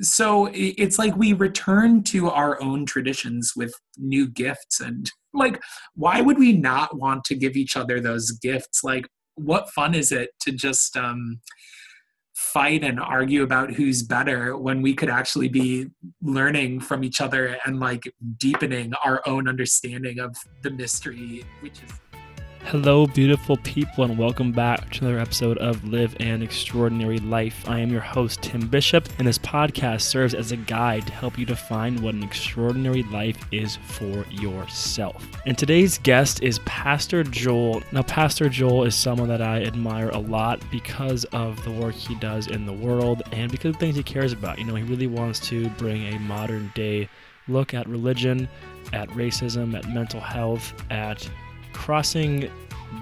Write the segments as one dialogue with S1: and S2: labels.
S1: so it's like we return to our own traditions with new gifts and like why would we not want to give each other those gifts? Like what fun is it to just um fight and argue about who's better when we could actually be learning from each other and like deepening our own understanding of the mystery which is
S2: Hello, beautiful people, and welcome back to another episode of Live an Extraordinary Life. I am your host, Tim Bishop, and this podcast serves as a guide to help you define what an extraordinary life is for yourself. And today's guest is Pastor Joel. Now, Pastor Joel is someone that I admire a lot because of the work he does in the world and because of things he cares about. You know, he really wants to bring a modern day look at religion, at racism, at mental health, at crossing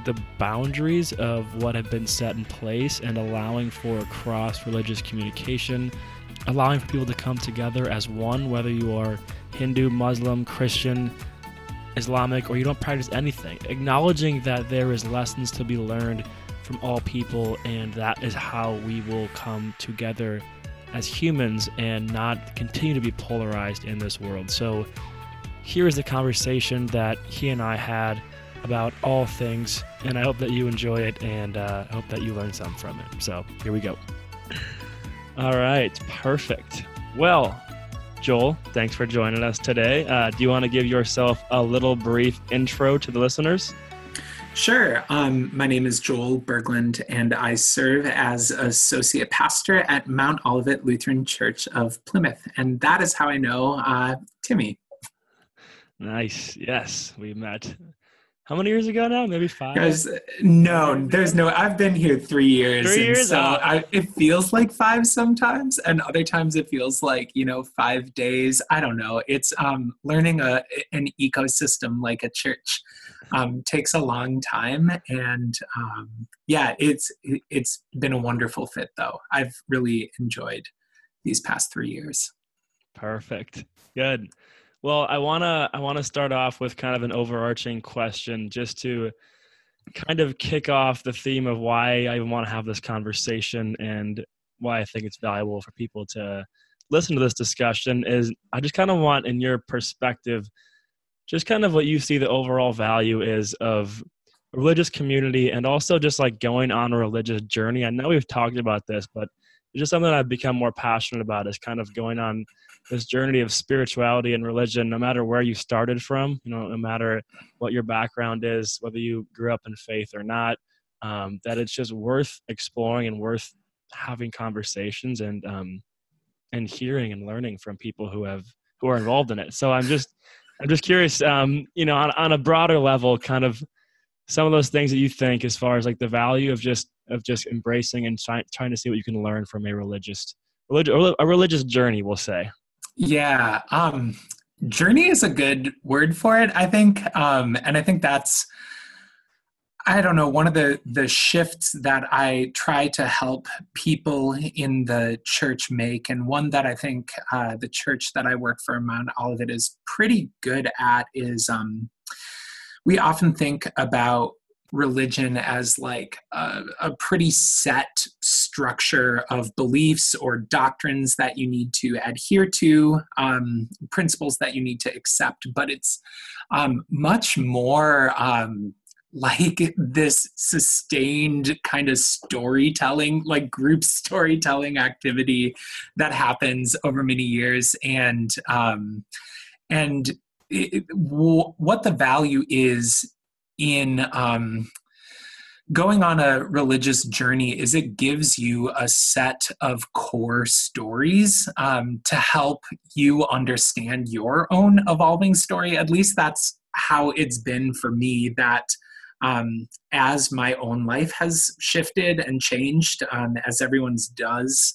S2: the boundaries of what have been set in place and allowing for cross religious communication, allowing for people to come together as one, whether you are Hindu, Muslim, Christian, Islamic, or you don't practice anything. Acknowledging that there is lessons to be learned from all people, and that is how we will come together as humans and not continue to be polarized in this world. So, here is the conversation that he and I had about all things, and I hope that you enjoy it and uh, I hope that you learn something from it. So here we go. All right, perfect. Well, Joel, thanks for joining us today. Uh, do you want to give yourself a little brief intro to the listeners?
S1: Sure. Um, my name is Joel Bergeland, and I serve as associate pastor at Mount Olivet Lutheran Church of Plymouth. And that is how I know uh, Timmy.
S2: Nice. Yes, we met how many years ago now? Maybe five.
S1: Guys, no, there's no. I've been here three years,
S2: three years.
S1: So I, it feels like five sometimes, and other times it feels like you know five days. I don't know. It's um, learning a an ecosystem like a church um, takes a long time, and um, yeah, it's it's been a wonderful fit though. I've really enjoyed these past three years.
S2: Perfect. Good. Well, I wanna I wanna start off with kind of an overarching question, just to kind of kick off the theme of why I want to have this conversation and why I think it's valuable for people to listen to this discussion. Is I just kind of want, in your perspective, just kind of what you see the overall value is of religious community and also just like going on a religious journey. I know we've talked about this, but it's just something I've become more passionate about is kind of going on this journey of spirituality and religion, no matter where you started from, you know, no matter what your background is, whether you grew up in faith or not, um, that it's just worth exploring and worth having conversations and um, and hearing and learning from people who have who are involved in it. So I'm just I'm just curious, um, you know, on, on a broader level, kind of some of those things that you think as far as like the value of just of just embracing and try, trying to see what you can learn from a religious religious a religious journey we'll say
S1: yeah um journey is a good word for it i think um and i think that's i don't know one of the the shifts that i try to help people in the church make and one that i think uh, the church that i work for mount olivet is pretty good at is um we often think about religion as like a, a, pretty set structure of beliefs or doctrines that you need to adhere to, um, principles that you need to accept, but it's um, much more. Um, like this sustained kind of storytelling, like group storytelling activity that happens over many years, and um, and it, what the value is in um, going on a religious journey is it gives you a set of core stories um, to help you understand your own evolving story. At least that's how it's been for me. That um, as my own life has shifted and changed, um, as everyone's does,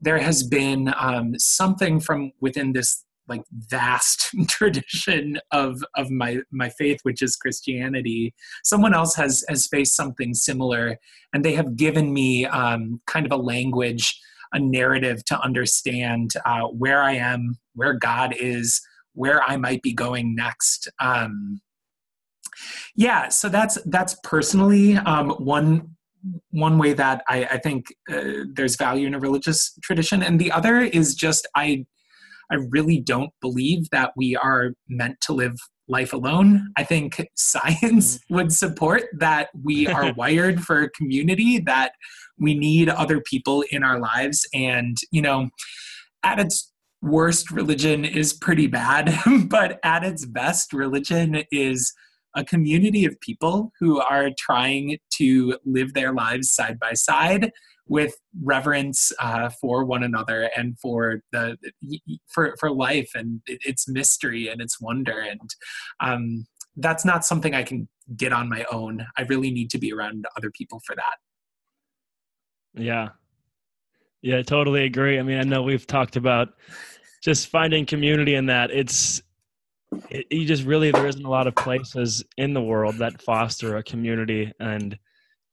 S1: there has been um, something from within this like vast tradition of of my my faith which is christianity someone else has has faced something similar and they have given me um, kind of a language a narrative to understand uh, where i am where god is where i might be going next um, yeah so that's that's personally um, one one way that I, I think uh, there's value in a religious tradition, and the other is just I I really don't believe that we are meant to live life alone. I think science mm. would support that we are wired for community, that we need other people in our lives. And, you know, at its worst, religion is pretty bad, but at its best, religion is a community of people who are trying to live their lives side by side with reverence uh, for one another and for the for for life and its mystery and its wonder and um, that's not something I can get on my own. I really need to be around other people for that.
S2: Yeah. Yeah, I totally agree. I mean, I know we've talked about just finding community in that. It's it, you just really there isn't a lot of places in the world that foster a community and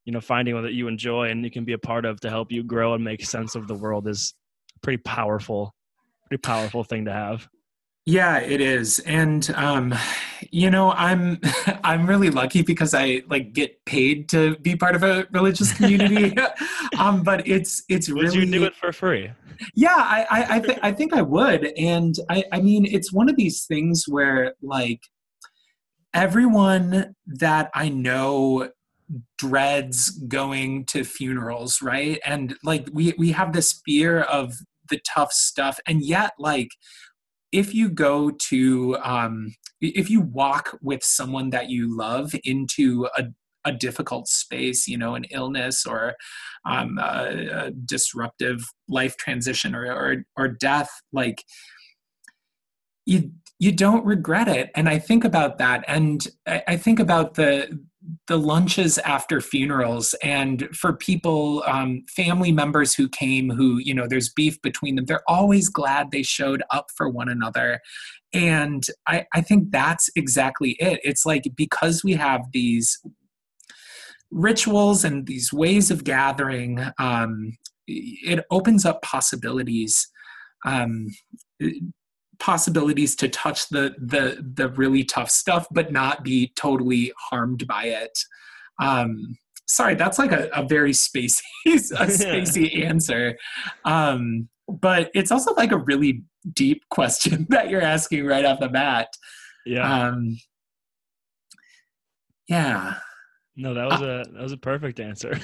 S2: you know finding one that you enjoy and you can be a part of to help you grow and make sense of the world is pretty powerful pretty powerful thing to have
S1: yeah it is. And um you know i'm i'm really lucky because i like get paid to be part of a religious community. Um but it's it's
S2: would
S1: really
S2: you do it for free?
S1: Yeah i i I, th- I think i would. And i i mean it's one of these things where like everyone that i know dreads going to funerals right? And like we we have this fear of the tough stuff. And yet like if you go to um if you walk with someone that you love into a a difficult space, you know, an illness or um, a, a disruptive life transition or, or, or death, like you you don't regret it. And I think about that, and I, I think about the the lunches after funerals. And for people um, family members who came who you know there's beef between them they're always glad they showed up for one another. And I, I think that's exactly it. It's like because we have these rituals and these ways of gathering um, it opens up possibilities. Um, possibilities to touch the the the really tough stuff but not be totally harmed by it. Um sorry that's like a, a very spacey a spacey answer. Um but it's also like a really deep question that you're asking right off the bat.
S2: Yeah. Um
S1: yeah.
S2: No that was a that was a perfect answer.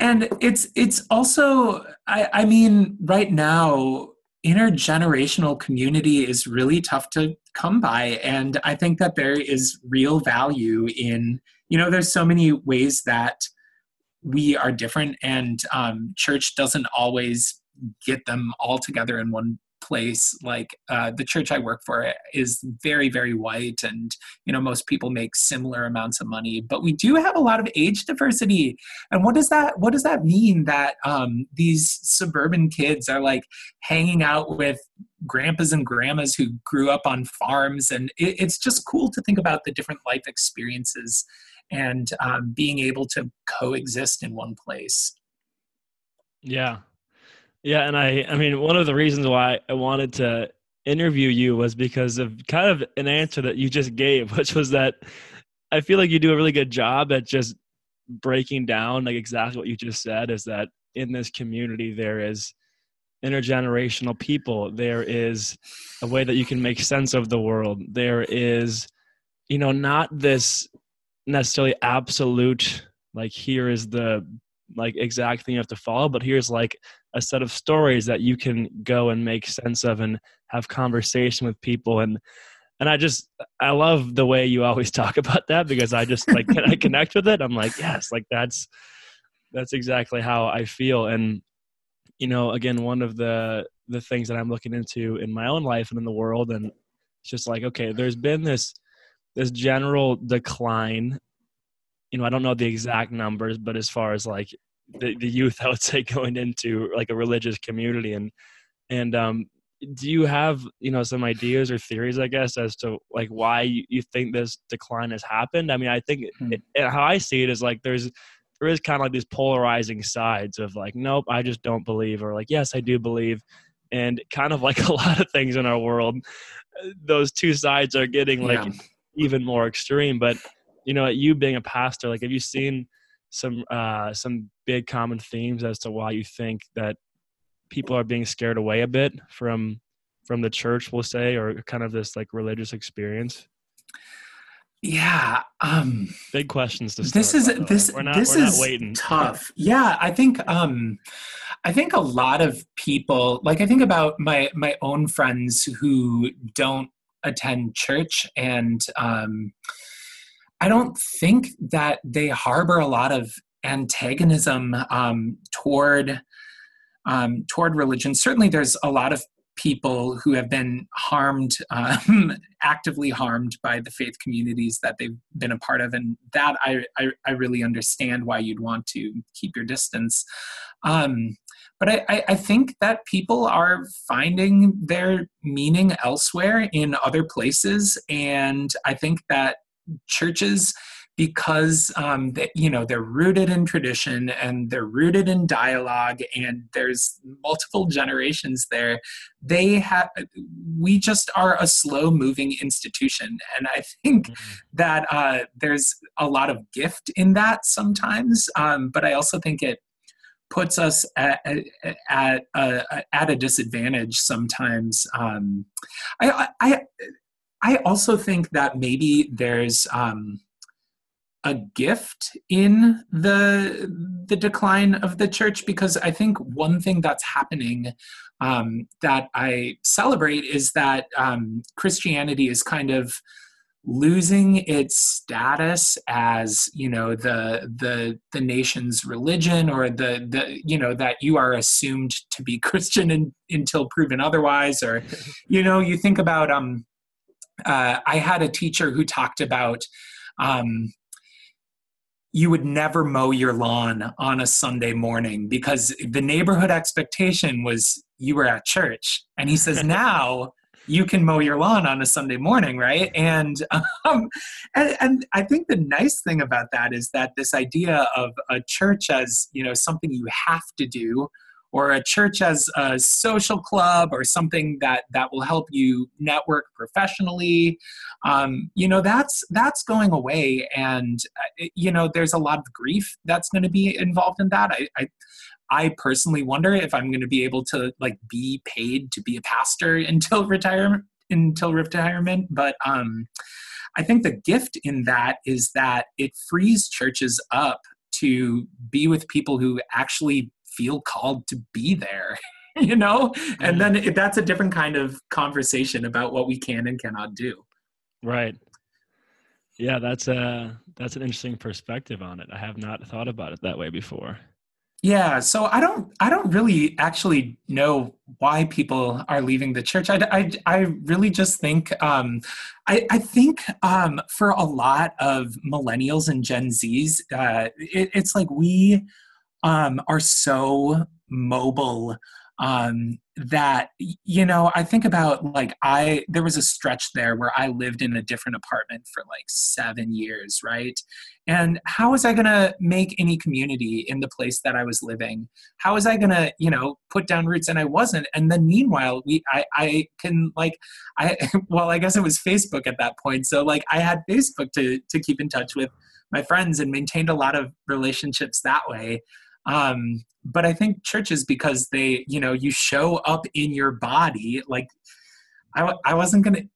S1: and it's it's also i i mean right now intergenerational community is really tough to come by and i think that there is real value in you know there's so many ways that we are different and um, church doesn't always get them all together in one place like uh, the church i work for is very very white and you know most people make similar amounts of money but we do have a lot of age diversity. And what does that what does that mean that um, these suburban kids are like hanging out with grandpas and grandmas who grew up on farms? And it, it's just cool to think about the different life experiences and um, being able to coexist in one place.
S2: Yeah yeah, and I I mean one of the reasons why I wanted to interview you was because of kind of an answer that you just gave, which was that I feel like you do a really good job at just breaking down like exactly what you just said is that in this community there is intergenerational people. There is a way that you can make sense of the world. There is you know not this necessarily absolute like here is the like exact thing you have to follow but here's like a set of stories that you can go and make sense of and have conversation with people and and I just I love the way you always talk about that because I just like can I connect with it. I'm like, yes, like that's that's exactly how I feel. And you know, again, one of the the things that I'm looking into in my own life and in the world, and it's just like, okay, there's been this this general decline. You know, I don't know the exact numbers, but as far as like the, the youth i would say going into like a religious community and and um do you have you know some ideas or theories i guess as to like why you, you think this decline has happened i mean i think hmm. it, how i see it is like there's there is kind of like these polarizing sides of like nope i just don't believe or like yes i do believe and kind of like a lot of things in our world those two sides are getting like yeah. even more extreme but you know you being a pastor like have you seen some uh, some big common themes as to why you think that people are being scared away a bit from from the church, we'll say, or kind of this like religious experience?
S1: Yeah. Um,
S2: Big questions to start.
S1: This is this
S2: we're not,
S1: this is
S2: waiting.
S1: tough. Yeah, I think um, I think a lot of people like I think about my my own friends who don't attend church and um, I don't think that they harbor a lot of antagonism um, toward um, toward religion. Certainly, there's a lot of people who have been harmed, um, actively harmed by the faith communities that they've been a part of, and that I I, I really understand why you'd want to keep your distance. Um, but I, I think that people are finding their meaning elsewhere in other places, and I think that churches because um, they, you know they're rooted in tradition and they're rooted in dialogue and there's multiple generations there. They have we just are a slow moving institution. And i think mm-hmm. that uh, there's a lot of gift in that sometimes um, but i also think it puts us at, at, at, at a disadvantage sometimes. Um, I, I I also think that maybe there's um, a gift in the the decline of the church because I think one thing that's happening um, that I celebrate is that um, Christianity is kind of losing its status as you know the the the nation's religion or the the you know that you are assumed to be christian in, until proven otherwise or you know you think about um uh, I had a teacher who talked about um, you would never mow your lawn on a Sunday morning because the neighborhood expectation was you were at church. And he says, now you can mow your lawn on a Sunday morning, right? And, um, and and I think the nice thing about that is that this idea of a church as you know something you have to do, or a church as a social club or something that that will help you network professionally. Um, you know that's that's going away and uh, you know there's a lot of grief that's going to be involved in that. I, I I personally wonder if I'm going to be able to like be paid to be a pastor until retirement until retirement but um I think the gift in that is that it frees churches up to be with people who actually feel called to be there you know? And then it, that's a different kind of conversation about what we can and cannot do.
S2: Right. Yeah that's a that's an interesting perspective on it. I have not thought about it that way before.
S1: Yeah so i don't i don't really actually know why people are leaving the church. I i, I really just think um I, I think um, for a lot of millennials and Gen Zs, uh, it, it's like we um, are so mobile um, that you know i think about like i there was a stretch there where i lived in a different apartment for like seven years right? And how was i going to make any community in the place that i was living? How was i going to you know put down roots? And i wasn't. And then meanwhile we i i can like i well i guess it was facebook at that point. So like i had facebook to to keep in touch with my friends and maintained a lot of relationships that way um, but I think churches, because they, you know, you show up in your body, like I, I wasn't going to,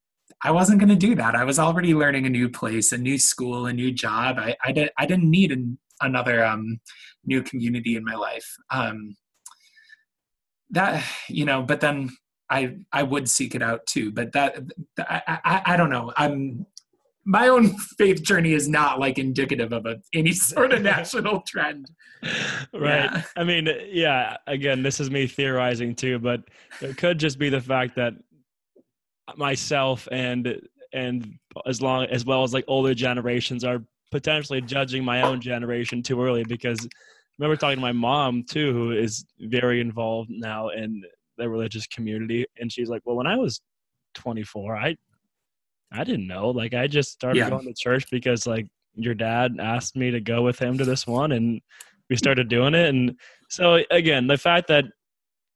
S1: I wasn't going to do that. I was already learning a new place, a new school, a new job. I, I, did, I didn't need an, another um, new community in my life. Um, that, you know, but then I, I would seek it out too. But that, I, I, I don't know. I'm, my own faith journey is not like indicative of a, any sort of national trend.
S2: Right. Yeah. I mean, yeah, again, this is me theorizing too, but it could just be the fact that myself and and as long as well as like older generations are potentially judging my own generation too early because I remember talking to my mom too who is very involved now in the religious community and she's like well when i was 24 i I didn't know. Like I just started yeah. going to church because like your dad asked me to go with him to this one and we started doing it. And so again, the fact that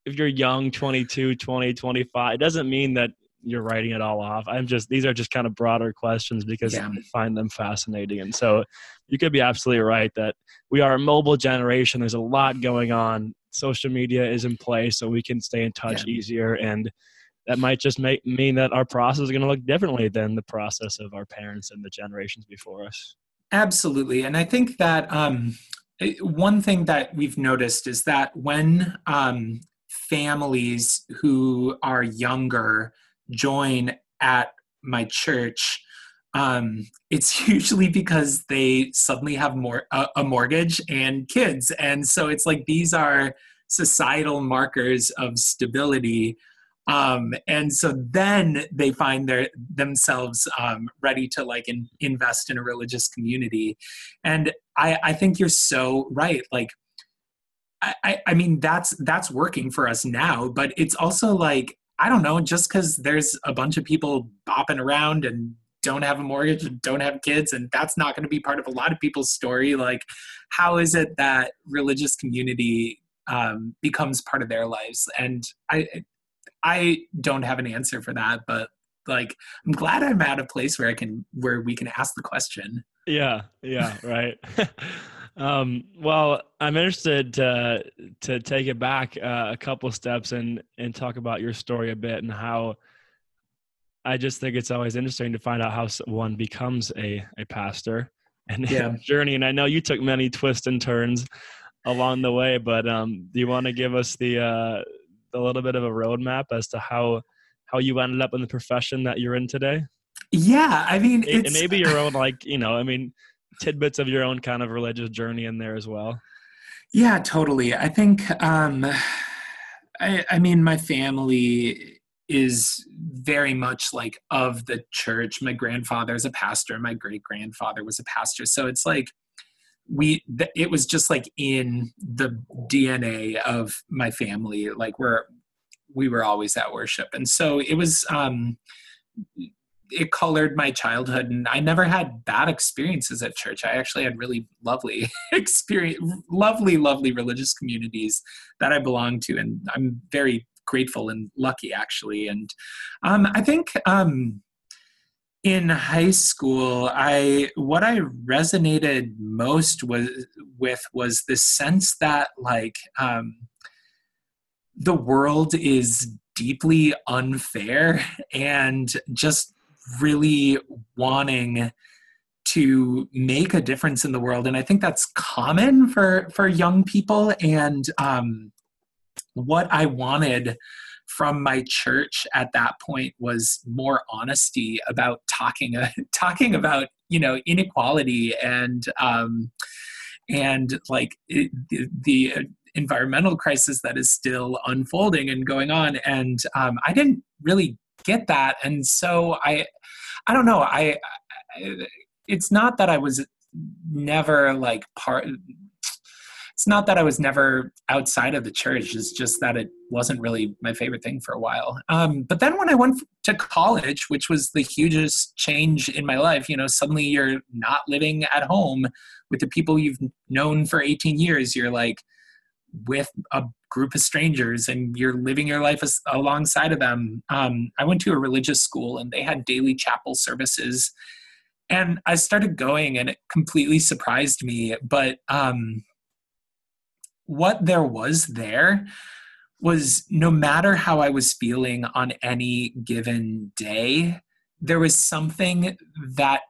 S2: if you're young, 22, 20, 25, it doesn't mean that you're writing it all off. I'm just these are just kind of broader questions because yeah. I find them fascinating. And so you could be absolutely right that we are a mobile generation. There's a lot going on. Social media is in place, so we can stay in touch yeah. easier and that might just make mean that our process is going to look differently than the process of our parents and the generations before us.
S1: Absolutely. And I think that um, one thing that we've noticed is that when um, families who are younger join at my church, um, it's usually because they suddenly have more a, a mortgage and kids, and so it's like these are societal markers of stability um, and so then they find their themselves um, ready to like in, invest in a religious community. And I, I think you're so right like I, I mean that's that's working for us now but it's also like i don't know just because there's a bunch of people bopping around and don't have a mortgage and don't have kids and that's not going to be part of a lot of people's story like how is it that religious community um, becomes part of their lives? And i I don't have an answer for that, but like I'm glad I'm at a place where I can where we can ask the question.
S2: Yeah, yeah, right. um, well, I'm interested to to take it back uh, a couple steps and and talk about your story a bit and how I just think it's always interesting to find out how one becomes a a pastor and yeah. journey. And I know you took many twists and turns along the way, but um, do you want to give us the uh, a little bit of a roadmap as to how how you ended up in the profession that you're in today?
S1: Yeah, I mean,
S2: and maybe your own like you know, I mean, tidbits of your own kind of religious journey in there as well.
S1: Yeah, totally. I think, um, I, I mean, my family is very much like of the church. My grandfather is a pastor. My great grandfather was a pastor. So it's like we it was just like in the dna of my family like we're we were always at worship. And so it was um it colored my childhood and i never had bad experiences at church. I actually had really lovely experience lovely lovely religious communities that i belong to and i'm very grateful and lucky actually. And um, i think um, in high school i what i resonated most was with was the sense that like um, the world is deeply unfair and just really wanting to make a difference in the world. And i think that's common for for young people. And um, what i wanted from my church at that point was more honesty about talking uh, talking about you know inequality and um, and like it, the, the environmental crisis that is still unfolding and going on. And um, i didn't really get that. And so i i don't know. I, I it's not that i was never like part it's not that I was never outside of the church. It's just that it wasn't really my favorite thing for a while. Um, but then when I went to college, which was the hugest change in my life, you know, suddenly you're not living at home with the people you've known for 18 years. You're like with a group of strangers and you're living your life as, alongside of them. Um, I went to a religious school and they had daily chapel services. And I started going and it completely surprised me. But um, what there was there was no matter how I was feeling on any given day, there was something that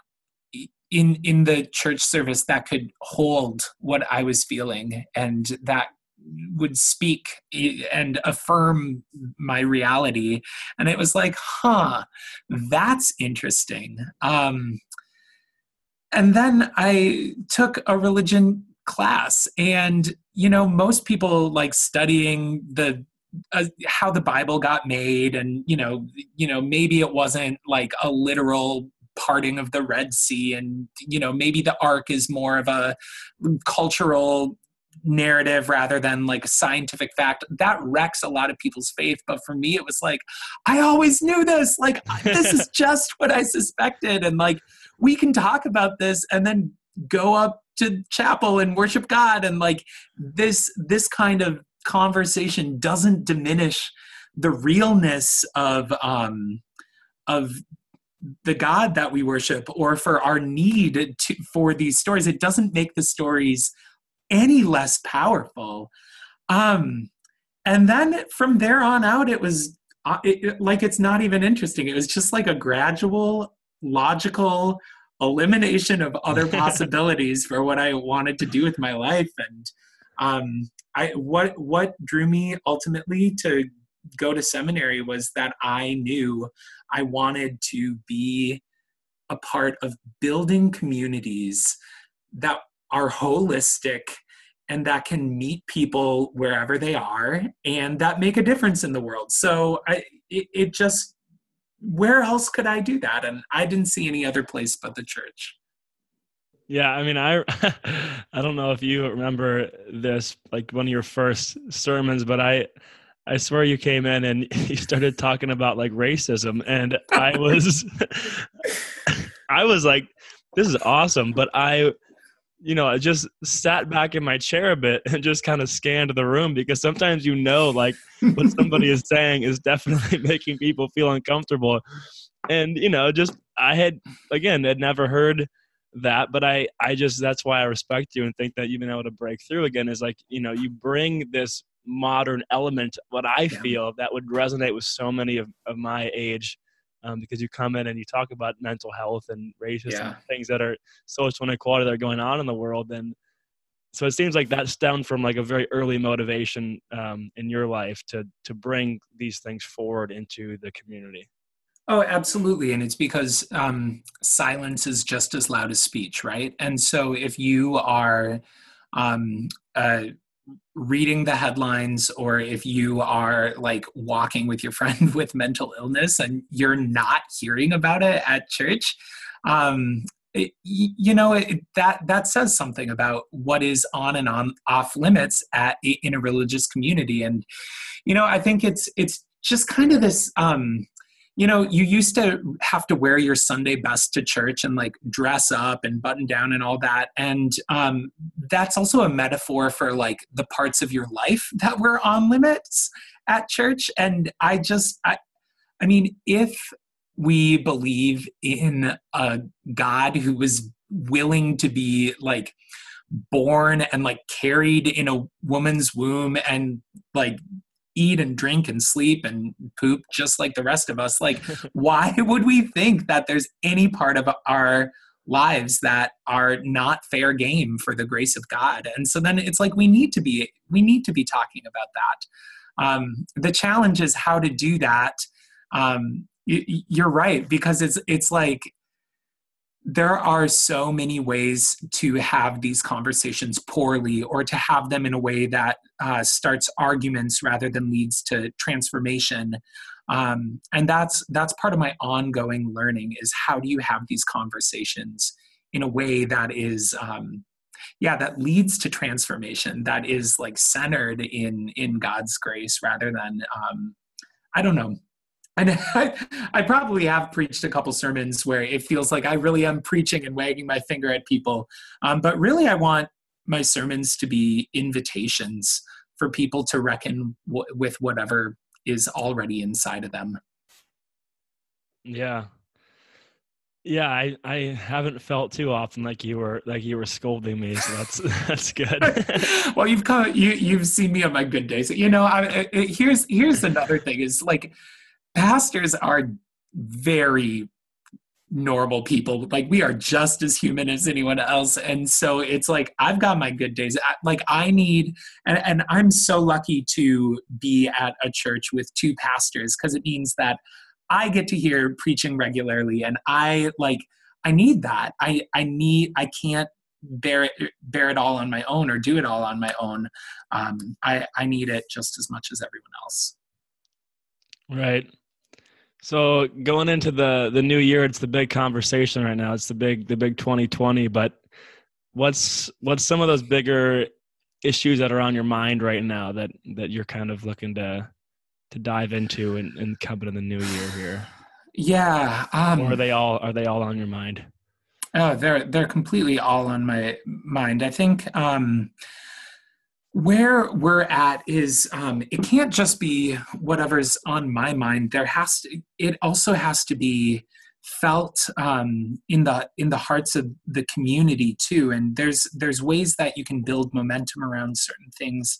S1: in in the church service that could hold what I was feeling and that would speak and affirm my reality. And it was like huh that's interesting. Um, and then i took a religion class and you know most people like studying the uh, how the bible got made and you know you know maybe it wasn't like a literal parting of the red sea and you know maybe the ark is more of a cultural narrative rather than like a scientific fact. That wrecks a lot of people's faith but for me it was like i always knew this. Like this is just what i suspected. And like we can talk about this and then go up to chapel and worship God and like this this kind of conversation doesn't diminish the realness of um, of the God that we worship or for our need to, for these stories. It doesn't make the stories any less powerful. Um, and then from there on out, it was uh, it, like it's not even interesting. It was just like a gradual, logical elimination of other possibilities for what I wanted to do with my life. And um, I what what drew me ultimately to go to seminary was that I knew I wanted to be a part of building communities that are holistic and that can meet people wherever they are and that make a difference in the world so i it, it, just where else could i do that? And i didn't see any other place but the church.
S2: Yeah i mean i i don't know if you remember this like one of your first sermons but i i swear you came in and you started talking about like racism and i was i was like this is awesome but i you know, I just sat back in my chair a bit and just kind of scanned the room because sometimes you know, like, what somebody is saying is definitely making people feel uncomfortable. And, you know, just I had, again, had never heard that, but I, I just, that's why I respect you and think that you've been able to break through again is like, you know, you bring this modern element, what I yeah. feel that would resonate with so many of, of my age um, because you come in and you talk about mental health and racism yeah. things that are social inequality that are going on in the world and so it seems like that stemmed from like a very early motivation um, in your life to to bring these things forward into the community
S1: oh absolutely and it's because um, silence is just as loud as speech right and so if you are um, uh, reading the headlines or if you are like walking with your friend with mental illness and you're not hearing about it at church um, it, you know it, that that says something about what is on and on off limits at in a religious community. And you know i think it's it's just kind of this um, you know, you used to have to wear your Sunday best to church and like dress up and button down and all that. And um, that's also a metaphor for like the parts of your life that were on limits at church. And I just, I, I mean, if we believe in a God who was willing to be like born and like carried in a woman's womb and like eat and drink and sleep and poop just like the rest of us like why would we think that there's any part of our lives that are not fair game for the grace of god? And so then it's like we need to be we need to be talking about that. Um, the challenge is how to do that. Um, you, you're right because it's it's like there are so many ways to have these conversations poorly or to have them in a way that uh, starts arguments rather than leads to transformation. Um, and that's that's part of my ongoing learning is how do you have these conversations in a way that is um, yeah that leads to transformation that is like centered in in god's grace rather than um, i don't know and I, I, probably have preached a couple sermons where it feels like I really am preaching and wagging my finger at people. Um, but really, I want my sermons to be invitations for people to reckon w- with whatever is already inside of them.
S2: Yeah. Yeah, I, I haven't felt too often like you were like you were scolding me, so that's that's good.
S1: well, you've come you you've seen me on my good days. You know, I, I, here's here's another thing is like pastors are very normal people. Like we are just as human as anyone else. And so it's like i've got my good days. Like i need and, and i'm so lucky to be at a church with two pastors because it means that i get to hear preaching regularly. And i like i need that. I i need i can't bear it bear it all on my own or do it all on my own. Um, i i need it just as much as everyone else.
S2: Right so going into the the new year, it's the big conversation right now. It's the big the big 2020. But what's what's some of those bigger issues that are on your mind right now that that you're kind of looking to to dive into and, and come in the new year here?
S1: Yeah.
S2: Um, or are they all are they all on your mind?
S1: Oh, they're they're completely all on my mind. I think um, where we're at is um, it can't just be whatever's on my mind. There has to it also has to be felt um, in the in the hearts of the community too. And there's there's ways that you can build momentum around certain things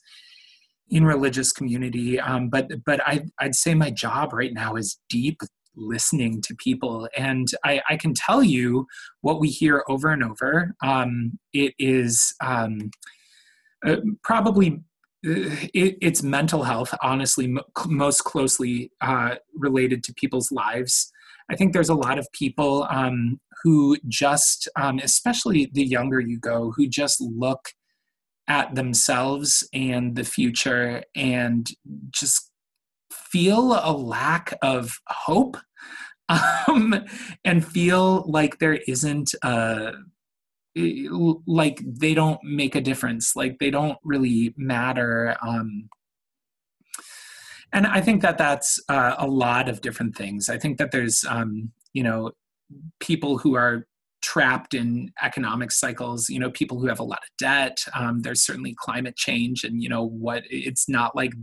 S1: in religious community. Um, but but I, i'd say my job right now is deep listening to people. And i, I can tell you what we hear over and over. Um, it is um, uh, probably uh, it, it's mental health honestly m- most closely uh, related to people's lives. I think there's a lot of people um, who just um, especially the younger you go who just look at themselves and the future and just feel a lack of hope um, and feel like there isn't a like they don't make a difference. Like they don't really matter um and i think that that's uh, a lot of different things. I think that there's um you know people who are trapped in economic cycles you know people who have a lot of debt um, there's certainly climate change and you know what it's not like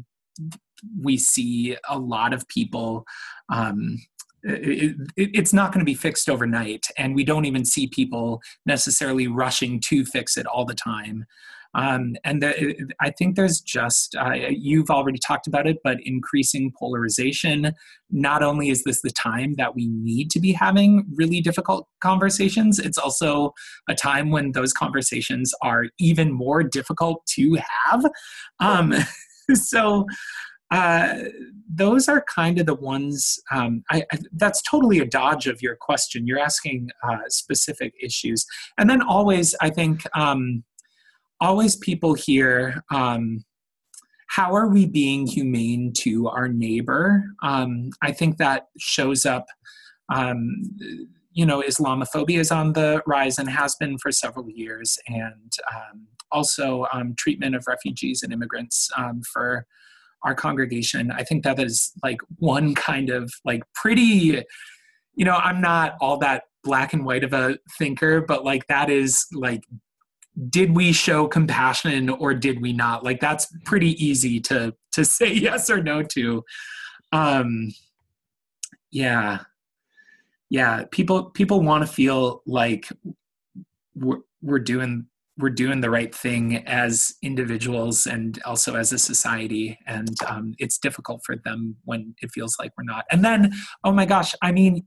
S1: we see a lot of people um, it, it, it's not going to be fixed overnight and we don't even see people necessarily rushing to fix it all the time. Um, and the, i think there's just uh, you've already talked about it but increasing polarization not only is this the time that we need to be having really difficult conversations it's also a time when those conversations are even more difficult to have. Um, so uh, those are kind of the ones um, I, I, that's totally a dodge of your question. You're asking uh, specific issues. And then always i think um, always people hear um, how are we being humane to our neighbor? Um, i think that shows up um, you know islamophobia is on the rise and has been for several years. And um, also treatment of refugees and immigrants for our congregation i think that is like one kind of like pretty you know i'm not all that black and white of a thinker but like that is like did we show compassion or did we not? Like that's pretty easy to to say yes or no to. Um yeah. Yeah people people want to feel like we're, we're doing we're doing the right thing as individuals and also as a society. And um, it's difficult for them when it feels like we're not. And then oh my gosh i mean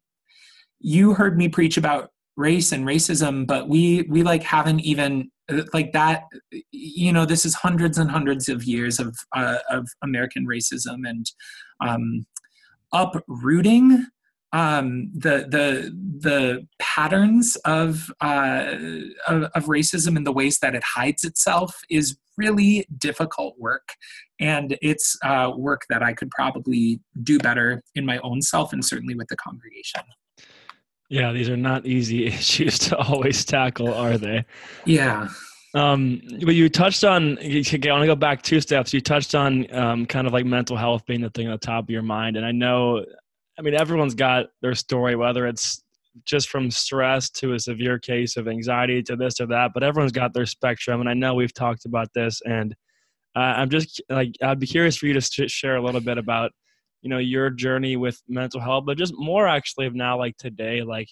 S1: you heard me preach about race and racism but we we like haven't even like that you know this is hundreds and hundreds of years of uh, of american racism and um, uprooting um, the the the patterns of, uh, of, of racism and the ways that it hides itself is really difficult work, and it's uh, work that I could probably do better in my own self and certainly with the congregation.
S2: Yeah, these are not easy issues to always tackle, are they?
S1: Yeah.
S2: Um, but you touched on, I want to go back two steps. You touched on um, kind of like mental health being the thing on the top of your mind. And I know I mean, everyone's got their story, whether it's just from stress to a severe case of anxiety to this or that, but everyone's got their spectrum. And I know we've talked about this, and uh, I'm just like, I'd be curious for you to share a little bit about, you know, your journey with mental health, but just more actually of now, like today, like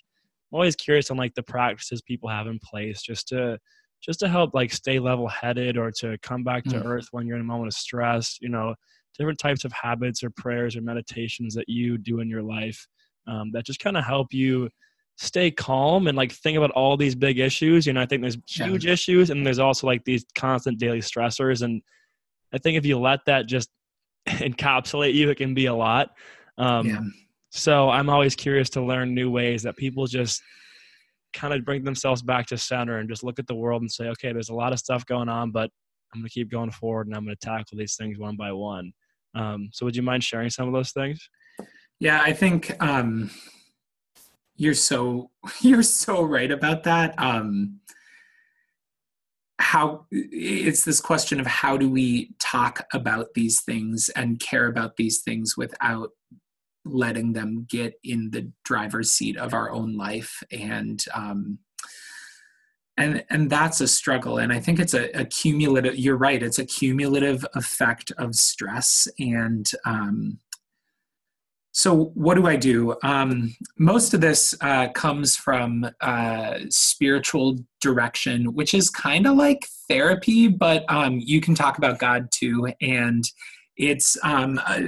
S2: I'm always curious on like the practices people have in place just to, just to help like stay level headed or to come back to mm. earth when you're in a moment of stress, you know, different types of habits or prayers or meditations that you do in your life um, that just kind of help you stay calm and like think about all these big issues. You know, I think there's huge yeah. issues and there's also like these constant daily stressors. And I think if you let that just encapsulate you, it can be a lot. Um, yeah. So I'm always curious to learn new ways that people just kind of bring themselves back to center and just look at the world and say, okay, there's a lot of stuff going on, but I'm going to keep going forward and I'm going to tackle these things one by one. Um, so would you mind sharing some of those things?
S1: Yeah, I think um, you're so you're so right about that. Um, how it's this question of how do we talk about these things and care about these things without letting them get in the driver's seat of our own life and um, and and that's a struggle. And i think it's a, a cumulative you're right it's a cumulative effect of stress and um, so what do i do? Um, most of this uh, comes from uh, spiritual direction which is kind of like therapy but um, you can talk about god too. And it's um, uh,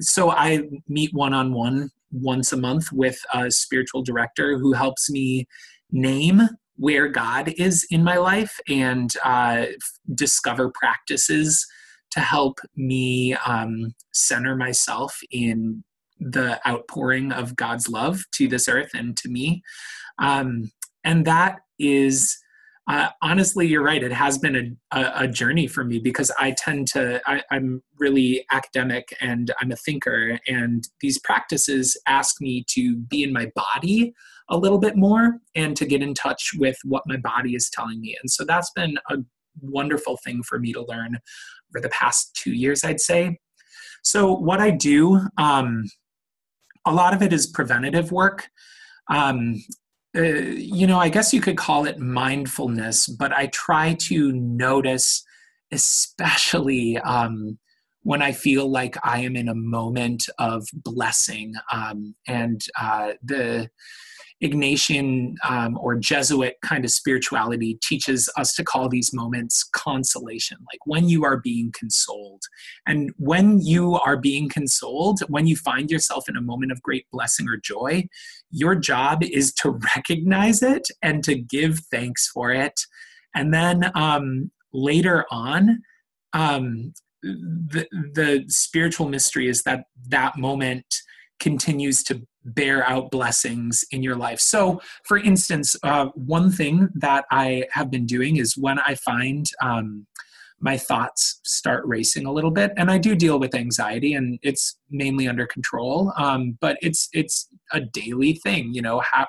S1: so i meet one-on-one once a month with a spiritual director who helps me name where God is in my life and uh, discover practices to help me um, center myself in the outpouring of God's love to this earth and to me. Um, and that is. Uh, honestly, you're right. It has been a, a, a journey for me because I tend to, I, I'm really academic and I'm a thinker, and these practices ask me to be in my body a little bit more and to get in touch with what my body is telling me. And so that's been a wonderful thing for me to learn over the past two years, I'd say. So, what I do, um, a lot of it is preventative work. Um, uh, you know, I guess you could call it mindfulness, but I try to notice, especially um, when I feel like I am in a moment of blessing. Um, and uh, the Ignatian um, or Jesuit kind of spirituality teaches us to call these moments consolation, like when you are being consoled. And when you are being consoled, when you find yourself in a moment of great blessing or joy, your job is to recognize it and to give thanks for it. And then um, later on, um, the, the spiritual mystery is that that moment continues to bear out blessings in your life. So, for instance, uh, one thing that I have been doing is when I find um, my thoughts start racing a little bit, and I do deal with anxiety, and it's mainly under control. Um, but it's it's a daily thing, you know. How,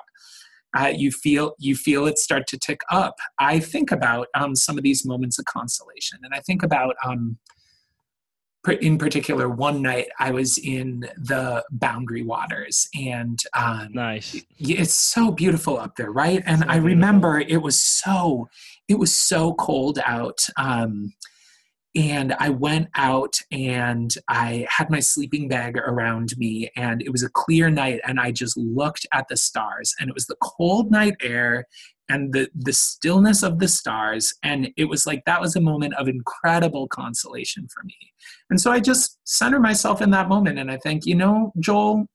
S1: uh, you feel you feel it start to tick up. I think about um, some of these moments of consolation, and I think about um, in particular, one night I was in the Boundary Waters, and um,
S2: nice.
S1: It's so beautiful up there, right? And so I remember it was so it was so cold out. Um, and I went out and I had my sleeping bag around me, and it was a clear night, and I just looked at the stars, and it was the cold night air, and the the stillness of the stars and it was like that was a moment of incredible consolation for me. And so i just center myself in that moment and i think you know joel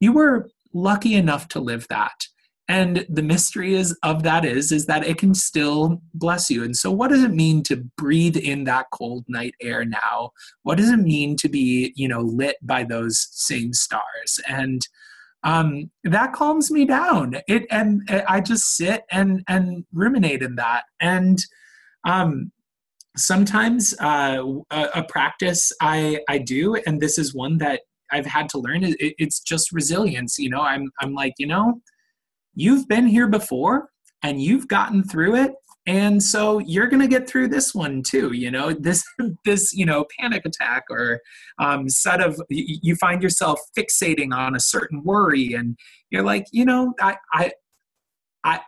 S1: you were lucky enough to live that. And the mystery is of that is is that it can still bless you. And so what does it mean to breathe in that cold night air now? What does it mean to be you know lit by those same stars? And um, that calms me down. It and I just sit and and ruminate in that. And um, sometimes uh, a, a, practice I I do, and this is one that I've had to learn. It, it's just resilience. You know, I'm I'm like you know, you've been here before and you've gotten through it and so you're going to get through this one too you know this this you know panic attack or um, set of you find yourself fixating on a certain worry and you're like you know i i i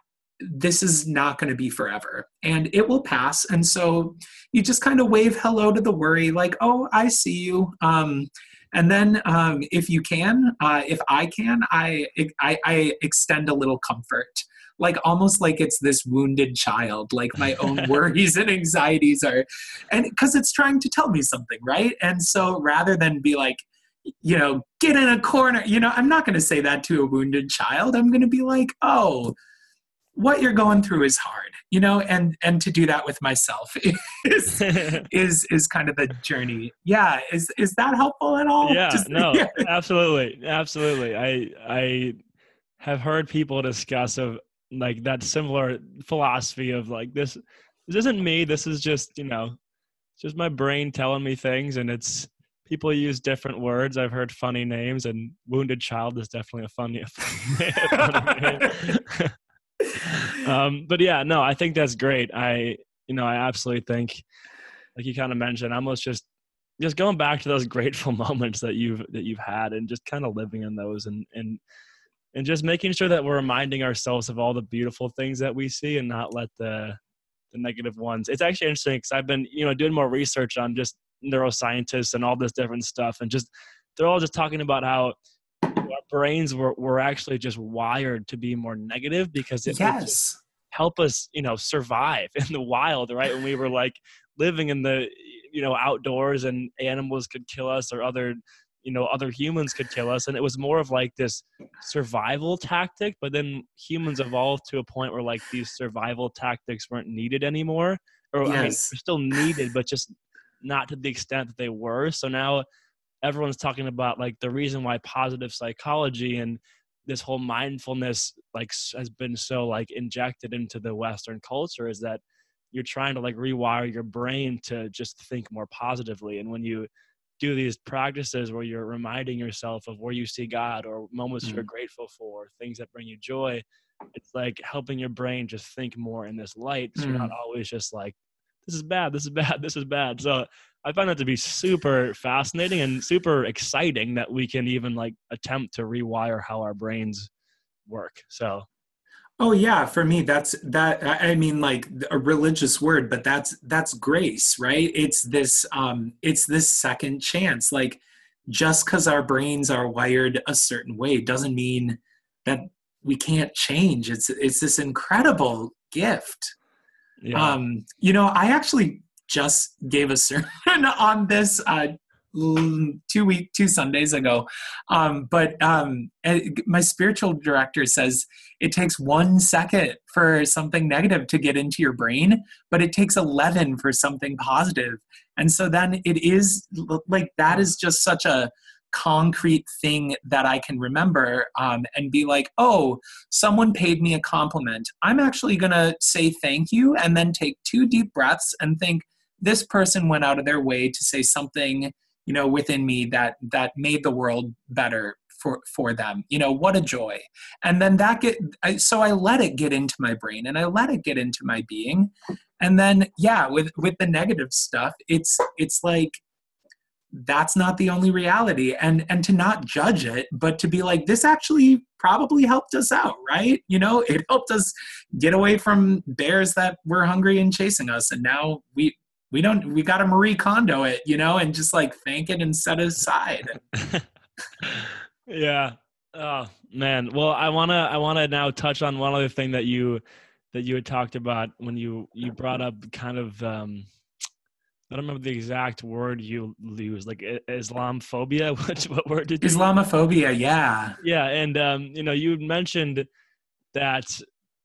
S1: this is not going to be forever. And it will pass. And so you just kind of wave hello to the worry like oh i see you. Um, and then um, if you can uh, if i can I, I i extend a little comfort like almost like it's this wounded child like my own worries and anxieties are and because it's trying to tell me something right? And so rather than be like you know get in a corner you know i'm not going to say that to a wounded child. I'm going to be like oh what you're going through is hard you know? And and to do that with myself is is is kind of the journey. Yeah is is that helpful at all?
S2: Yeah Just, no yeah. absolutely absolutely. I i have heard people discuss of like that similar philosophy of like this this isn't me this is just you know just my brain telling me things and it's people use different words. I've heard funny names and wounded child is definitely a funny, funny um, but yeah no i think that's great. I you know i absolutely think like you kind of mentioned almost just just going back to those grateful moments that you've that you've had and just kind of living in those and and and just making sure that we're reminding ourselves of all the beautiful things that we see and not let the the negative ones. It's actually interesting because I've been you know doing more research on just neuroscientists and all this different stuff, and just they're all just talking about how our brains were, were actually just wired to be more negative because it
S1: yes
S2: help us you know survive in the wild right when we were like living in the you know outdoors and animals could kill us or other you know other humans could kill us. And it was more of like this survival tactic but then humans evolved to a point where like these survival tactics weren't needed anymore. Or yes. I mean, they're still needed but just not to the extent that they were. So now everyone's talking about like the reason why positive psychology and this whole mindfulness like has been so like injected into the western culture is that you're trying to like rewire your brain to just think more positively. And when you do these practices where you're reminding yourself of where you see God or moments mm-hmm. you're grateful for, things that bring you joy. It's like helping your brain just think more in this light. So mm-hmm. you're not mm. always just like, this is bad, this is bad, this is bad. So I find that to be super fascinating and super exciting that we can even like attempt to rewire how our brains work. So
S1: Oh yeah, for me that's that I mean like a religious word, but that's that's grace, right? It's this um it's this second chance. Like just cuz our brains are wired a certain way doesn't mean that we can't change. It's it's this incredible gift. Yeah. Um you know, I actually just gave a sermon on this uh two week two sundays ago um, but um, eh, my spiritual director says it takes one second for something negative to get into your brain but it takes 11 for something positive and so then it is like that is just such a concrete thing that I can remember um, and be like, oh, someone paid me a compliment. I'm actually going to say thank you and then take two deep breaths and think, this person went out of their way to say something you know within me that that made the world better for for them. You know what a joy. And then that get I, so i let it get into my brain and i let it get into my being. And then yeah with with the negative stuff it's it's like that's not the only reality. And and to not judge it but to be like this actually probably helped us out right? You know it helped us get away from bears that were hungry and chasing us. And now we we don't we got to marie kondo it you know and just like thank it and set it aside
S2: yeah oh man well i want to i want to now touch on one other thing that you that you had talked about when you you brought up kind of um I don't remember the exact word you used, like Islamophobia. Which what word did you?
S1: Islamophobia, yeah.
S2: Yeah, and um, you know, you mentioned that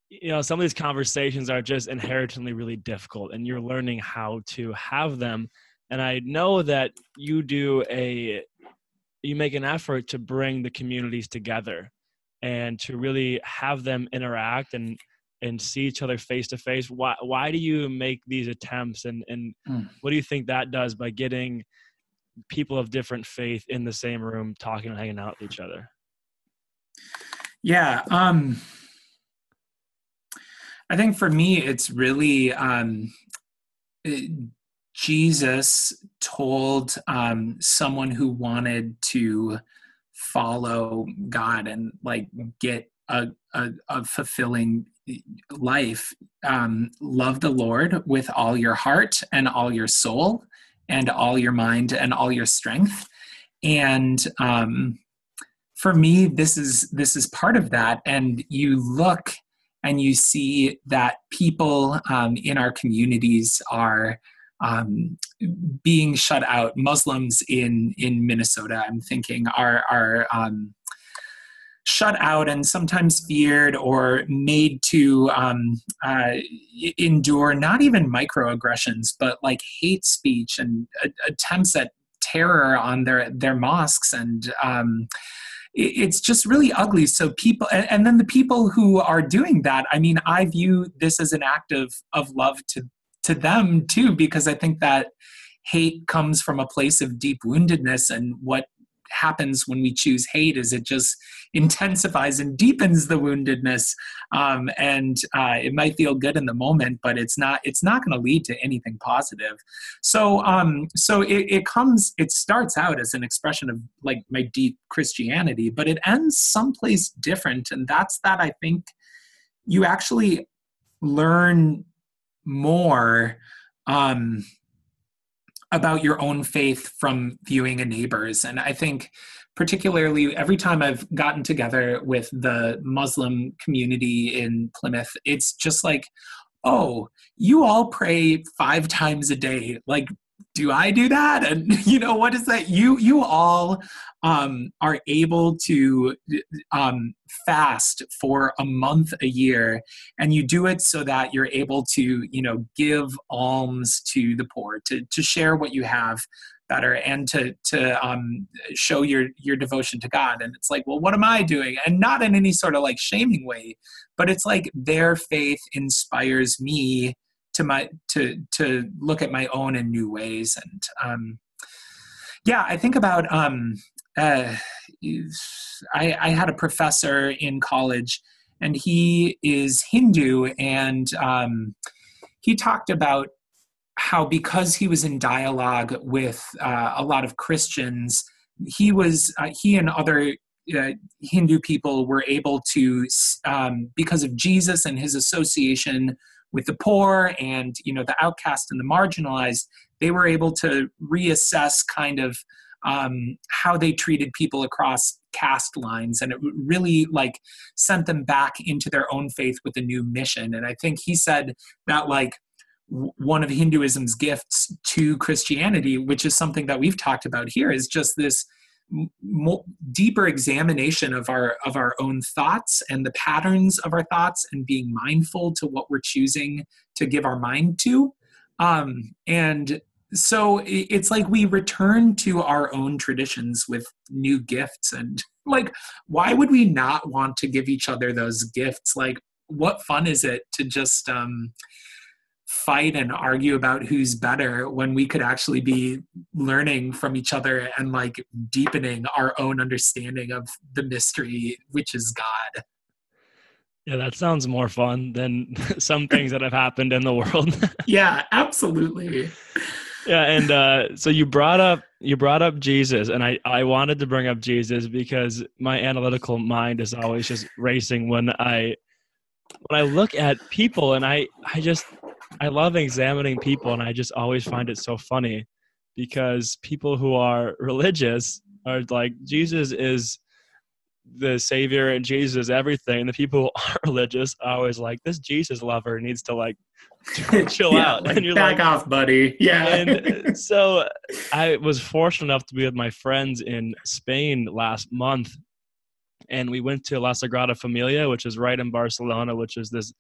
S2: you know some of these conversations are just inherently really difficult and you're learning how to have them and i know that you do a you make an effort to bring the communities together and to really have them interact and and see each other face to face why why do you make these attempts and and mm. what do you think that does by getting people of different faith in the same room talking and hanging out with each other
S1: yeah um I think for me, it's really um, it, Jesus told um, someone who wanted to follow God and like get a, a, a fulfilling life, um, love the Lord with all your heart and all your soul and all your mind and all your strength. And um, for me, this is this is part of that. And you look and you see that people um, in our communities are um, being shut out. Muslims in in Minnesota, I'm thinking, are are um, shut out and sometimes feared or made to um, uh, endure not even microaggressions, but like hate speech and uh, attempts at terror on their their mosques and um, it's just really ugly. So people and, then the people who are doing that i mean i view this as an act of of love to to them too because i think that hate comes from a place of deep woundedness and what happens when we choose hate is it just intensifies and deepens the woundedness. Um, and uh, it might feel good in the moment but it's not it's not going to lead to anything positive. So um so it, it comes it starts out as an expression of like my deep christianity but it ends someplace different and that's that i think you actually learn more um, about your own faith from viewing a neighbor's. And I think, particularly, every time I've gotten together with the Muslim community in Plymouth, it's just like, oh, you all pray five times a day. Like, do I do that? And you know, what is that? You you all um, are able to um, fast for a month a year, and you do it so that you're able to you know give alms to the poor, to to share what you have better and to to um, show your your devotion to God. And it's like, well, what am I doing? And not in any sort of like shaming way, but it's like their faith inspires me to my to to look at my own in new ways. And um, yeah i think about um, uh, I, I had a professor in college and he is hindu and um, he talked about how because he was in dialogue with uh, a lot of christians he was uh, he and other uh, Hindu people were able to, um, because of Jesus and his association with the poor and you know the outcast and the marginalized they were able to reassess kind of um, how they treated people across caste lines and it really like sent them back into their own faith with a new mission. And i think he said that like one of hinduism's gifts to christianity which is something that we've talked about here is just this deeper examination of our of our own thoughts and the patterns of our thoughts and being mindful to what we're choosing to give our mind to. Um, and so it's like we return to our own traditions with new gifts and like why would we not want to give each other those gifts? Like what fun is it to just um, fight and argue about who's better when we could actually be learning from each other and like deepening our own understanding of the mystery which is god.
S2: Yeah that sounds more fun than some things that have happened in the world.
S1: Yeah absolutely.
S2: Yeah and uh, so you brought up you brought up jesus and i i wanted to bring up jesus because my analytical mind is always just racing when i when i look at people and i i just I love examining people, and I just always find it so funny because people who are religious are like Jesus is the savior and Jesus is everything. And the people who aren't religious are always like this Jesus lover needs to like chill
S1: yeah,
S2: out.
S1: Like,
S2: and you're
S1: back
S2: like,
S1: off, buddy. Yeah.
S2: and so I was fortunate enough to be with my friends in Spain last month. And we went to La Sagrada Familia, which is right in Barcelona, which is this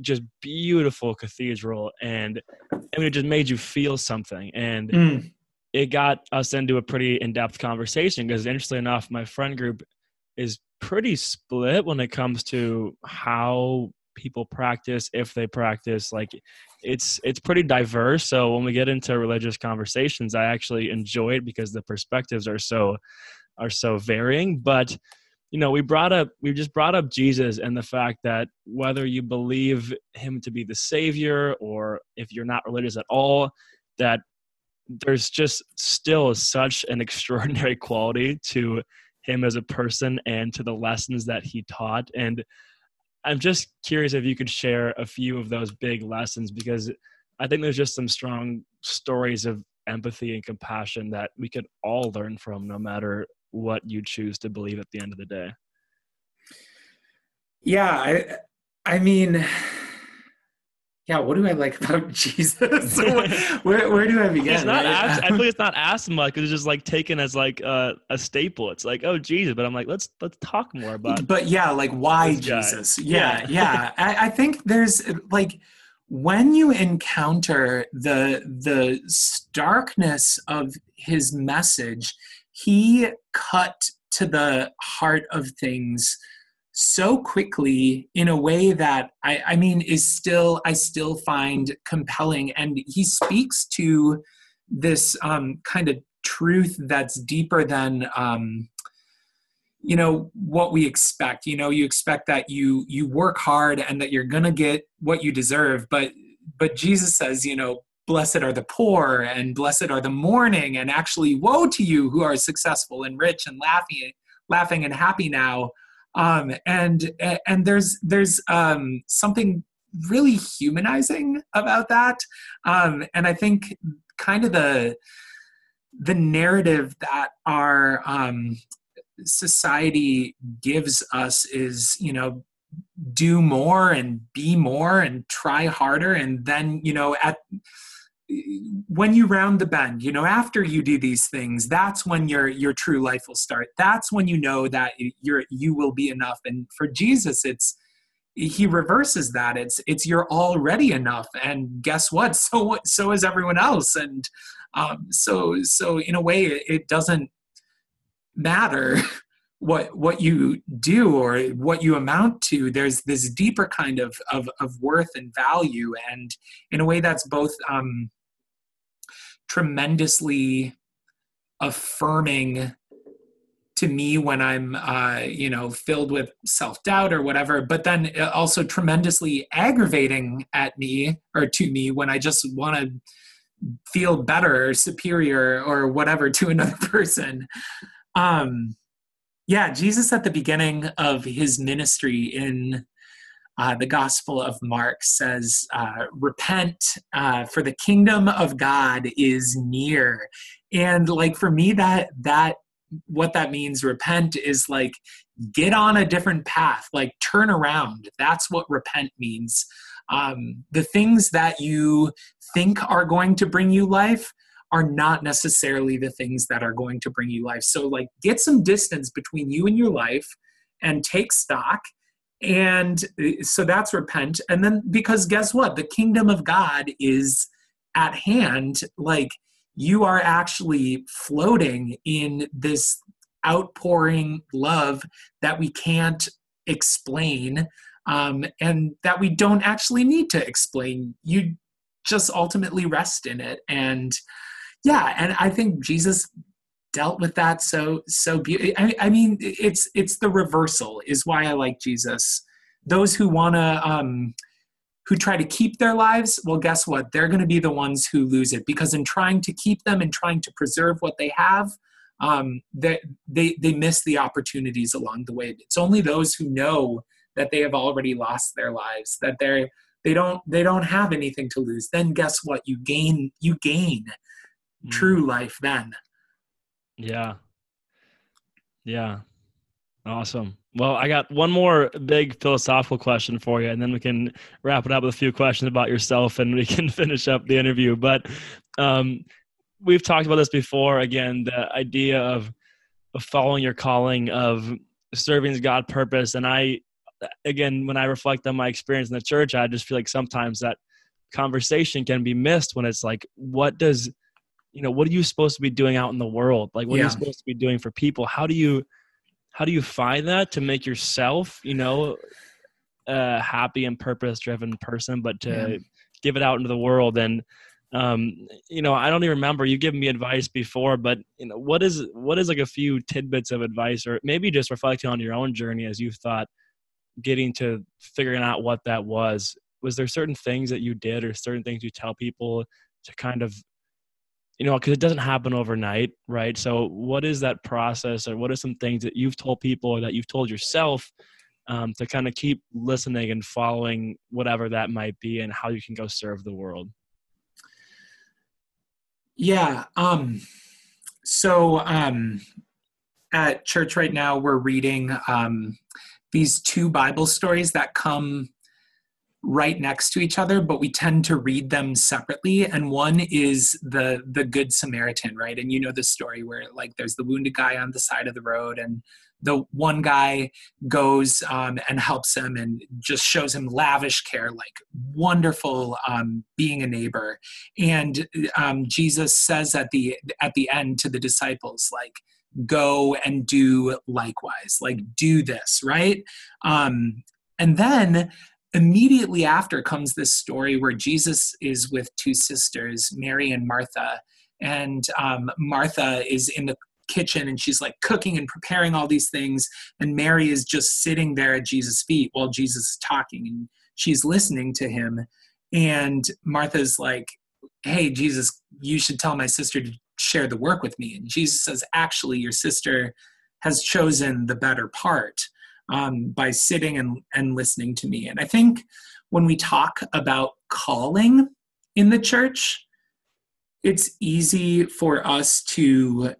S2: just beautiful cathedral and I mean, it just made you feel something and mm. it got us into a pretty in-depth conversation because interestingly enough my friend group is pretty split when it comes to how people practice if they practice like it's it's pretty diverse so when we get into religious conversations i actually enjoy it because the perspectives are so are so varying but you know we brought up we just brought up jesus and the fact that whether you believe him to be the savior or if you're not religious at all that there's just still such an extraordinary quality to him as a person and to the lessons that he taught. And i'm just curious if you could share a few of those big lessons because i think there's just some strong stories of empathy and compassion that we could all learn from no matter what you choose to believe at the end of the day.
S1: Yeah i i mean yeah what do i like about jesus? Where, where do i begin
S2: it's not right? i feel it's not asthma because it's just like taken as like a, a, staple. It's like oh jesus but i'm like let's let's talk more about
S1: but yeah like why jesus? Yeah. Yeah, yeah. I, I think there's like when you encounter the the starkness of his message he cut to the heart of things so quickly in a way that I, I mean is still I still find compelling. And he speaks to this um, kind of truth that's deeper than um, you know what we expect. You know you expect that you you work hard and that you're gonna get what you deserve but but jesus says you know blessed are the poor and blessed are the mourning and actually woe to you who are successful and rich and laughing laughing and happy now. Um and and there's there's um something really humanizing about that. Um and i think kind of the the narrative that our um society gives us is you know do more and be more and try harder and then you know at when you round the bend you know after you do these things that's when your your true life will start. That's when you know that you're you will be enough. And for jesus it's he reverses that. It's it's you're already enough. And guess what? So so is everyone else. And um so so in a way it doesn't matter what what you do or what you amount to. There's this deeper kind of of, of worth and value. And in a way that's both um, tremendously affirming to me when i'm uh, you know filled with self-doubt or whatever but then also tremendously aggravating at me or to me when i just want to feel better or superior or whatever to another person. Um yeah, Jesus at the beginning of his ministry in uh, the Gospel of Mark says, uh, Repent, uh, for the kingdom of God is near. And like for me, that, that, what that means, repent, is like get on a different path, like turn around. That's what repent means. Um, the things that you think are going to bring you life, are not necessarily the things that are going to bring you life. So, like, get some distance between you and your life and take stock. And uh, so that's repent. And then, because guess what? The kingdom of God is at hand. Like, you are actually floating in this outpouring love that we can't explain um, and that we don't actually need to explain. You just ultimately rest in it. And yeah and i think jesus dealt with that so so beautifully I, I, mean it's it's the reversal is why i like jesus. Those who want to um who try to keep their lives well guess what? They're going to be the ones who lose it because in trying to keep them and trying to preserve what they have um, they, they they miss the opportunities along the way. It's only those who know that they have already lost their lives that they're they don't they don't have anything to lose. Then guess what? You gain you gain mm. true life then.
S2: Yeah. Yeah. Awesome. Well, I got one more big philosophical question for you, and then we can wrap it up with a few questions about yourself and we can finish up the interview. But um, we've talked about this before. Again, the idea of, of following your calling, of serving God purpose. And I, again, when I reflect on my experience in the church, I just feel like sometimes that conversation can be missed when it's like, what does you know what are you supposed to be doing out in the world like what yeah. are you supposed to be doing for people how do you how do you find that to make yourself you know a happy and purpose driven person but to yeah. give it out into the world and um you know i don't even remember you given me advice before but you know what is what is like a few tidbits of advice or maybe just reflecting on your own journey as you thought getting to figuring out what that was was there certain things that you did or certain things you tell people to kind of you know because it doesn't happen overnight right? So what is that process or what are some things that you've told people or that you've told yourself um, to kind of keep listening and following whatever that might be and how you can go serve the world?
S1: Yeah um so um at church right now we're reading um these two bible stories that come right next to each other but we tend to read them separately. And one is the the good samaritan right? And you know the story where like there's the wounded guy on the side of the road and the one guy goes um, and helps him and just shows him lavish care like wonderful um, being a neighbor. And um, jesus says at the at the end to the disciples like go and do likewise like do this right? Um, and then immediately after comes this story where Jesus is with two sisters, Mary and Martha, and um, Martha is in the kitchen and she's like cooking and preparing all these things and Mary is just sitting there at Jesus' feet while Jesus is talking and she's listening to him. And Martha's like hey Jesus you should tell my sister to share the work with me. And Jesus says actually your sister has chosen the better part um, by sitting and, and listening to me. And I think when we talk about calling in the church it's easy for us to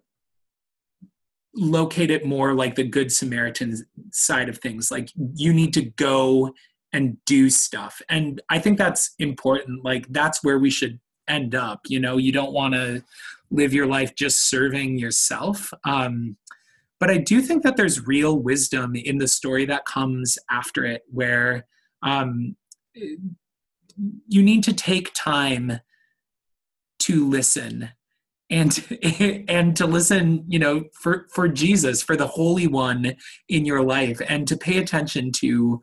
S1: locate it more like the good samaritan side of things. Like you need to go and do stuff. And i think that's important. Like that's where we should end up. You know you don't want to live your life just serving yourself. Um, but i do think that there's real wisdom in the story that comes after it where um, you need to take time to listen and and to listen you know for for jesus for the holy one in your life and to pay attention to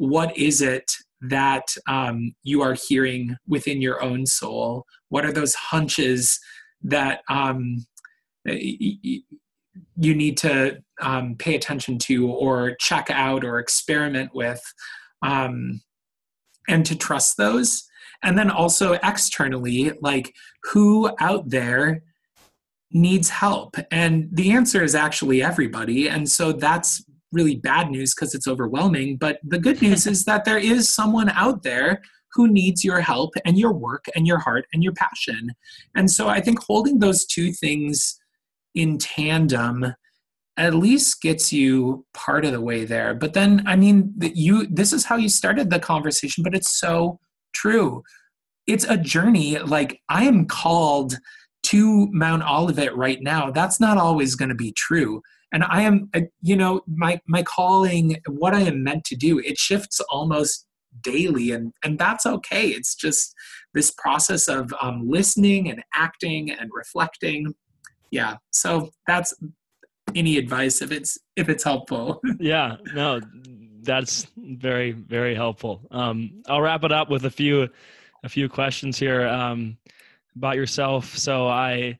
S1: what is it that um, you are hearing within your own soul? What are those hunches that um, you need to um, pay attention to or check out or experiment with um, and to trust those. And then also externally like who out there needs help? And the answer is actually everybody. And so that's really bad news because it's overwhelming. But the good news is that there is someone out there who needs your help and your work and your heart and your passion. And so i think holding those two things in tandem at least gets you part of the way there but then i mean you this is how you started the conversation but it's so true. It's a journey. Like I am called to Mount Olivet right now. That's not always going to be true. And I am, you know, my my calling, what I am meant to do, it shifts almost daily, and and that's okay. It's just this process of um, listening and acting and reflecting. Yeah. So that's any advice if it's if it's helpful.
S2: yeah. No, that's very very helpful. Um, I'll wrap it up with a few a few questions here um, about yourself. So I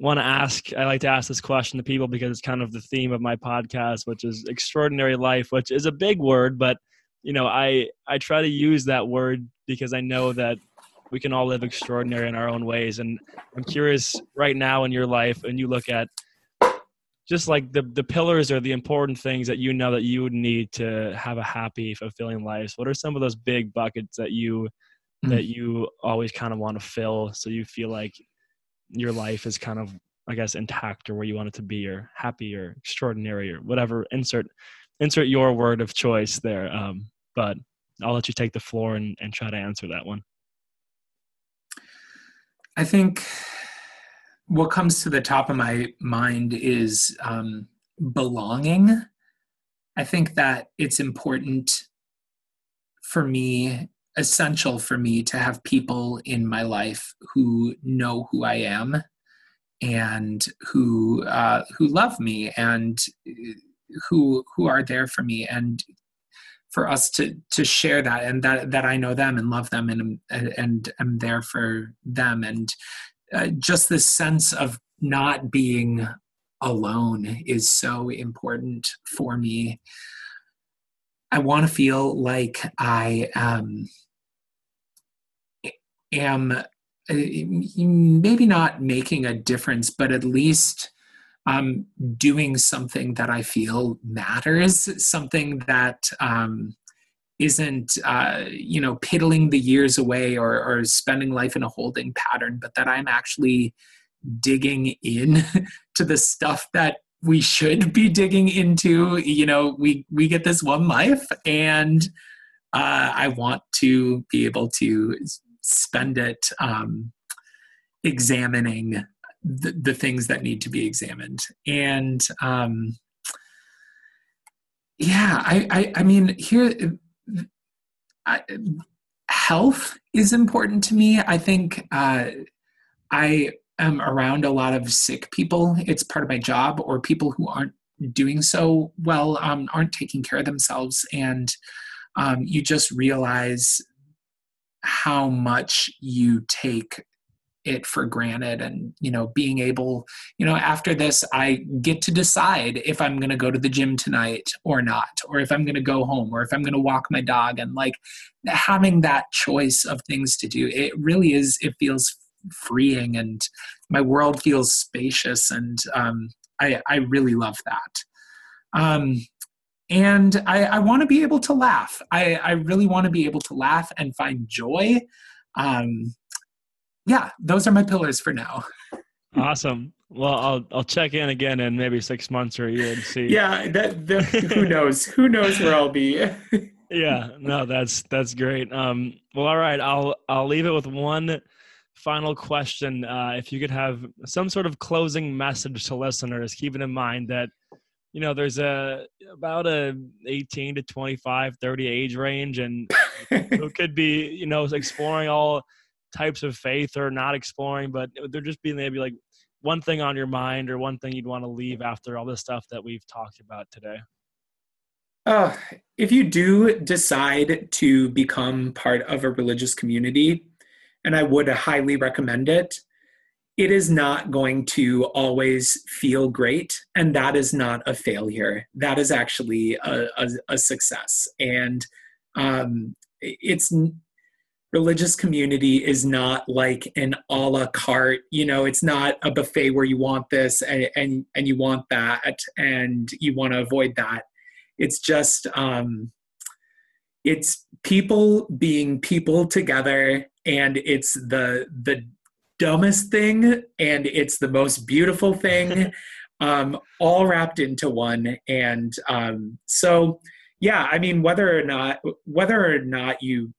S2: want to ask. I like to ask this question to people because it's kind of the theme of my podcast, which is extraordinary life, which is a big word, but you know I I try to use that word because I know that we can all live extraordinary in our own ways. And I'm curious right now in your life, and you look at just like the the pillars are the important things that you know that you would need to have a happy fulfilling life what are some of those big buckets that you mm. that you always kind of want to fill so you feel like your life is kind of i guess intact or where you want it to be or happy or extraordinary or whatever insert insert your word of choice there um, but i'll let you take the floor and, and try to answer that one
S1: i think what comes to the top of my mind is um, belonging. I think that it's important for me, essential for me to have people in my life who know who I am and who uh, who love me and who who are there for me and for us to to share that and that that I know them and love them and and, and am there for them and uh, just this sense of not being alone is so important for me. I want to feel like I um, am uh, maybe not making a difference, but at least um, doing something that I feel matters, something that um, isn't uh, you know piddling the years away or, or spending life in a holding pattern but that i'm actually digging in to the stuff that we should be digging into. You know we we get this one life and uh, i want to be able to spend it um, examining the, the things that need to be examined and um, yeah I, I i mean here I, health is important to me. I think uh, I am around a lot of sick people. It's part of my job, or people who aren't doing so well, um, aren't taking care of themselves, and um, you just realize how much you take it for granted and you know being able you know after this i get to decide if i'm going to go to the gym tonight or not or if i'm going to go home or if i'm going to walk my dog. And like having that choice of things to do it really is it feels freeing and my world feels spacious and um, I, I really love that. Um, and i, I want to be able to laugh. I, I really want to be able to laugh and find joy. Um, yeah, those are my pillars for now.
S2: awesome. Well, I'll I'll check in again in maybe six months or a year and see.
S1: Yeah, that, that who knows? who knows where I'll be?
S2: yeah, no, that's that's great. Um, well, all right, I'll I'll leave it with one final question. Uh, if you could have some sort of closing message to listeners, keeping in mind that you know there's a about a 18 to 25 30 age range and who could be you know exploring all types of faith or not exploring, but they're just being maybe like one thing on your mind or one thing you'd want to leave after all this stuff that we've talked about today?
S1: Uh, if you do decide to become part of a religious community, and I would highly recommend it, it is not going to always feel great. And that is not a failure. That is actually a, a, a success. And um, it's religious community is not like an a la carte you know it's not a buffet where you want this and and, and you want that and you want to avoid that. It's just um it's people being people together and it's the the dumbest thing and it's the most beautiful thing um all wrapped into one. And um so yeah i mean whether or not whether or not you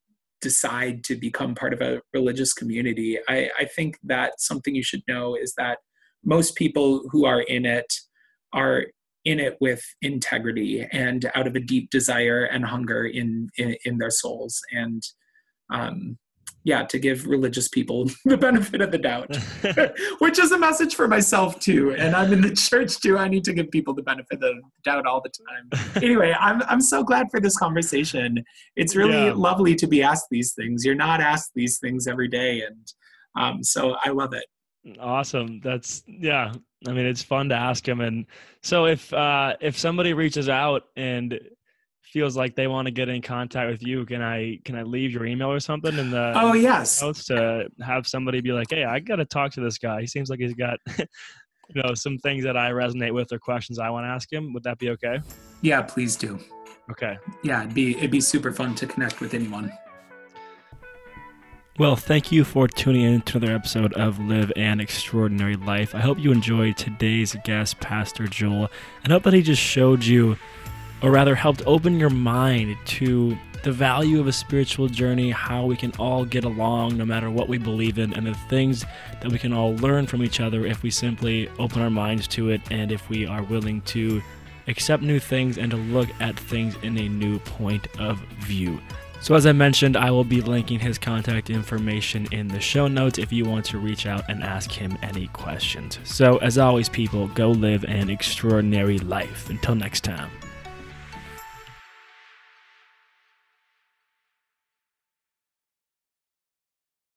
S1: decide to become part of a religious community, I, I think that something you should know is that most people who are in it are in it with integrity and out of a deep desire and hunger in in, in their souls. And um, yeah, to give religious people the benefit of the doubt, which is a message for myself too. And I'm in the church too. I need to give people the benefit of the doubt all the time. anyway, I'm I'm so glad for this conversation. It's really yeah. lovely to be asked these things. You're not asked these things every day, and um, so I love it.
S2: Awesome. That's yeah. I mean, it's fun to ask them. And so if uh, if somebody reaches out and feels like they want to get in contact with you, can I can I leave your email or something in the
S1: oh yes
S2: notes to have somebody be like, hey, I got to talk to this guy. He seems like he's got you know some things that I resonate with or questions I want to ask him. Would that be okay?
S1: Yeah, please do.
S2: Okay.
S1: Yeah, it'd be it'd be super fun to connect with anyone.
S2: Well, thank you for tuning in to another episode of Live an Extraordinary Life. I hope you enjoyed today's guest, Pastor Joel, and hope that he just showed you or rather helped open your mind to the value of a spiritual journey, how we can all get along no matter what we believe in, and the things that we can all learn from each other if we simply open our minds to it and if we are willing to accept new things and to look at things in a new point of view. So, as I mentioned, I will be linking his contact information in the show notes if you want to reach out and ask him any questions. So, as always, people, go live an extraordinary life. Until next time.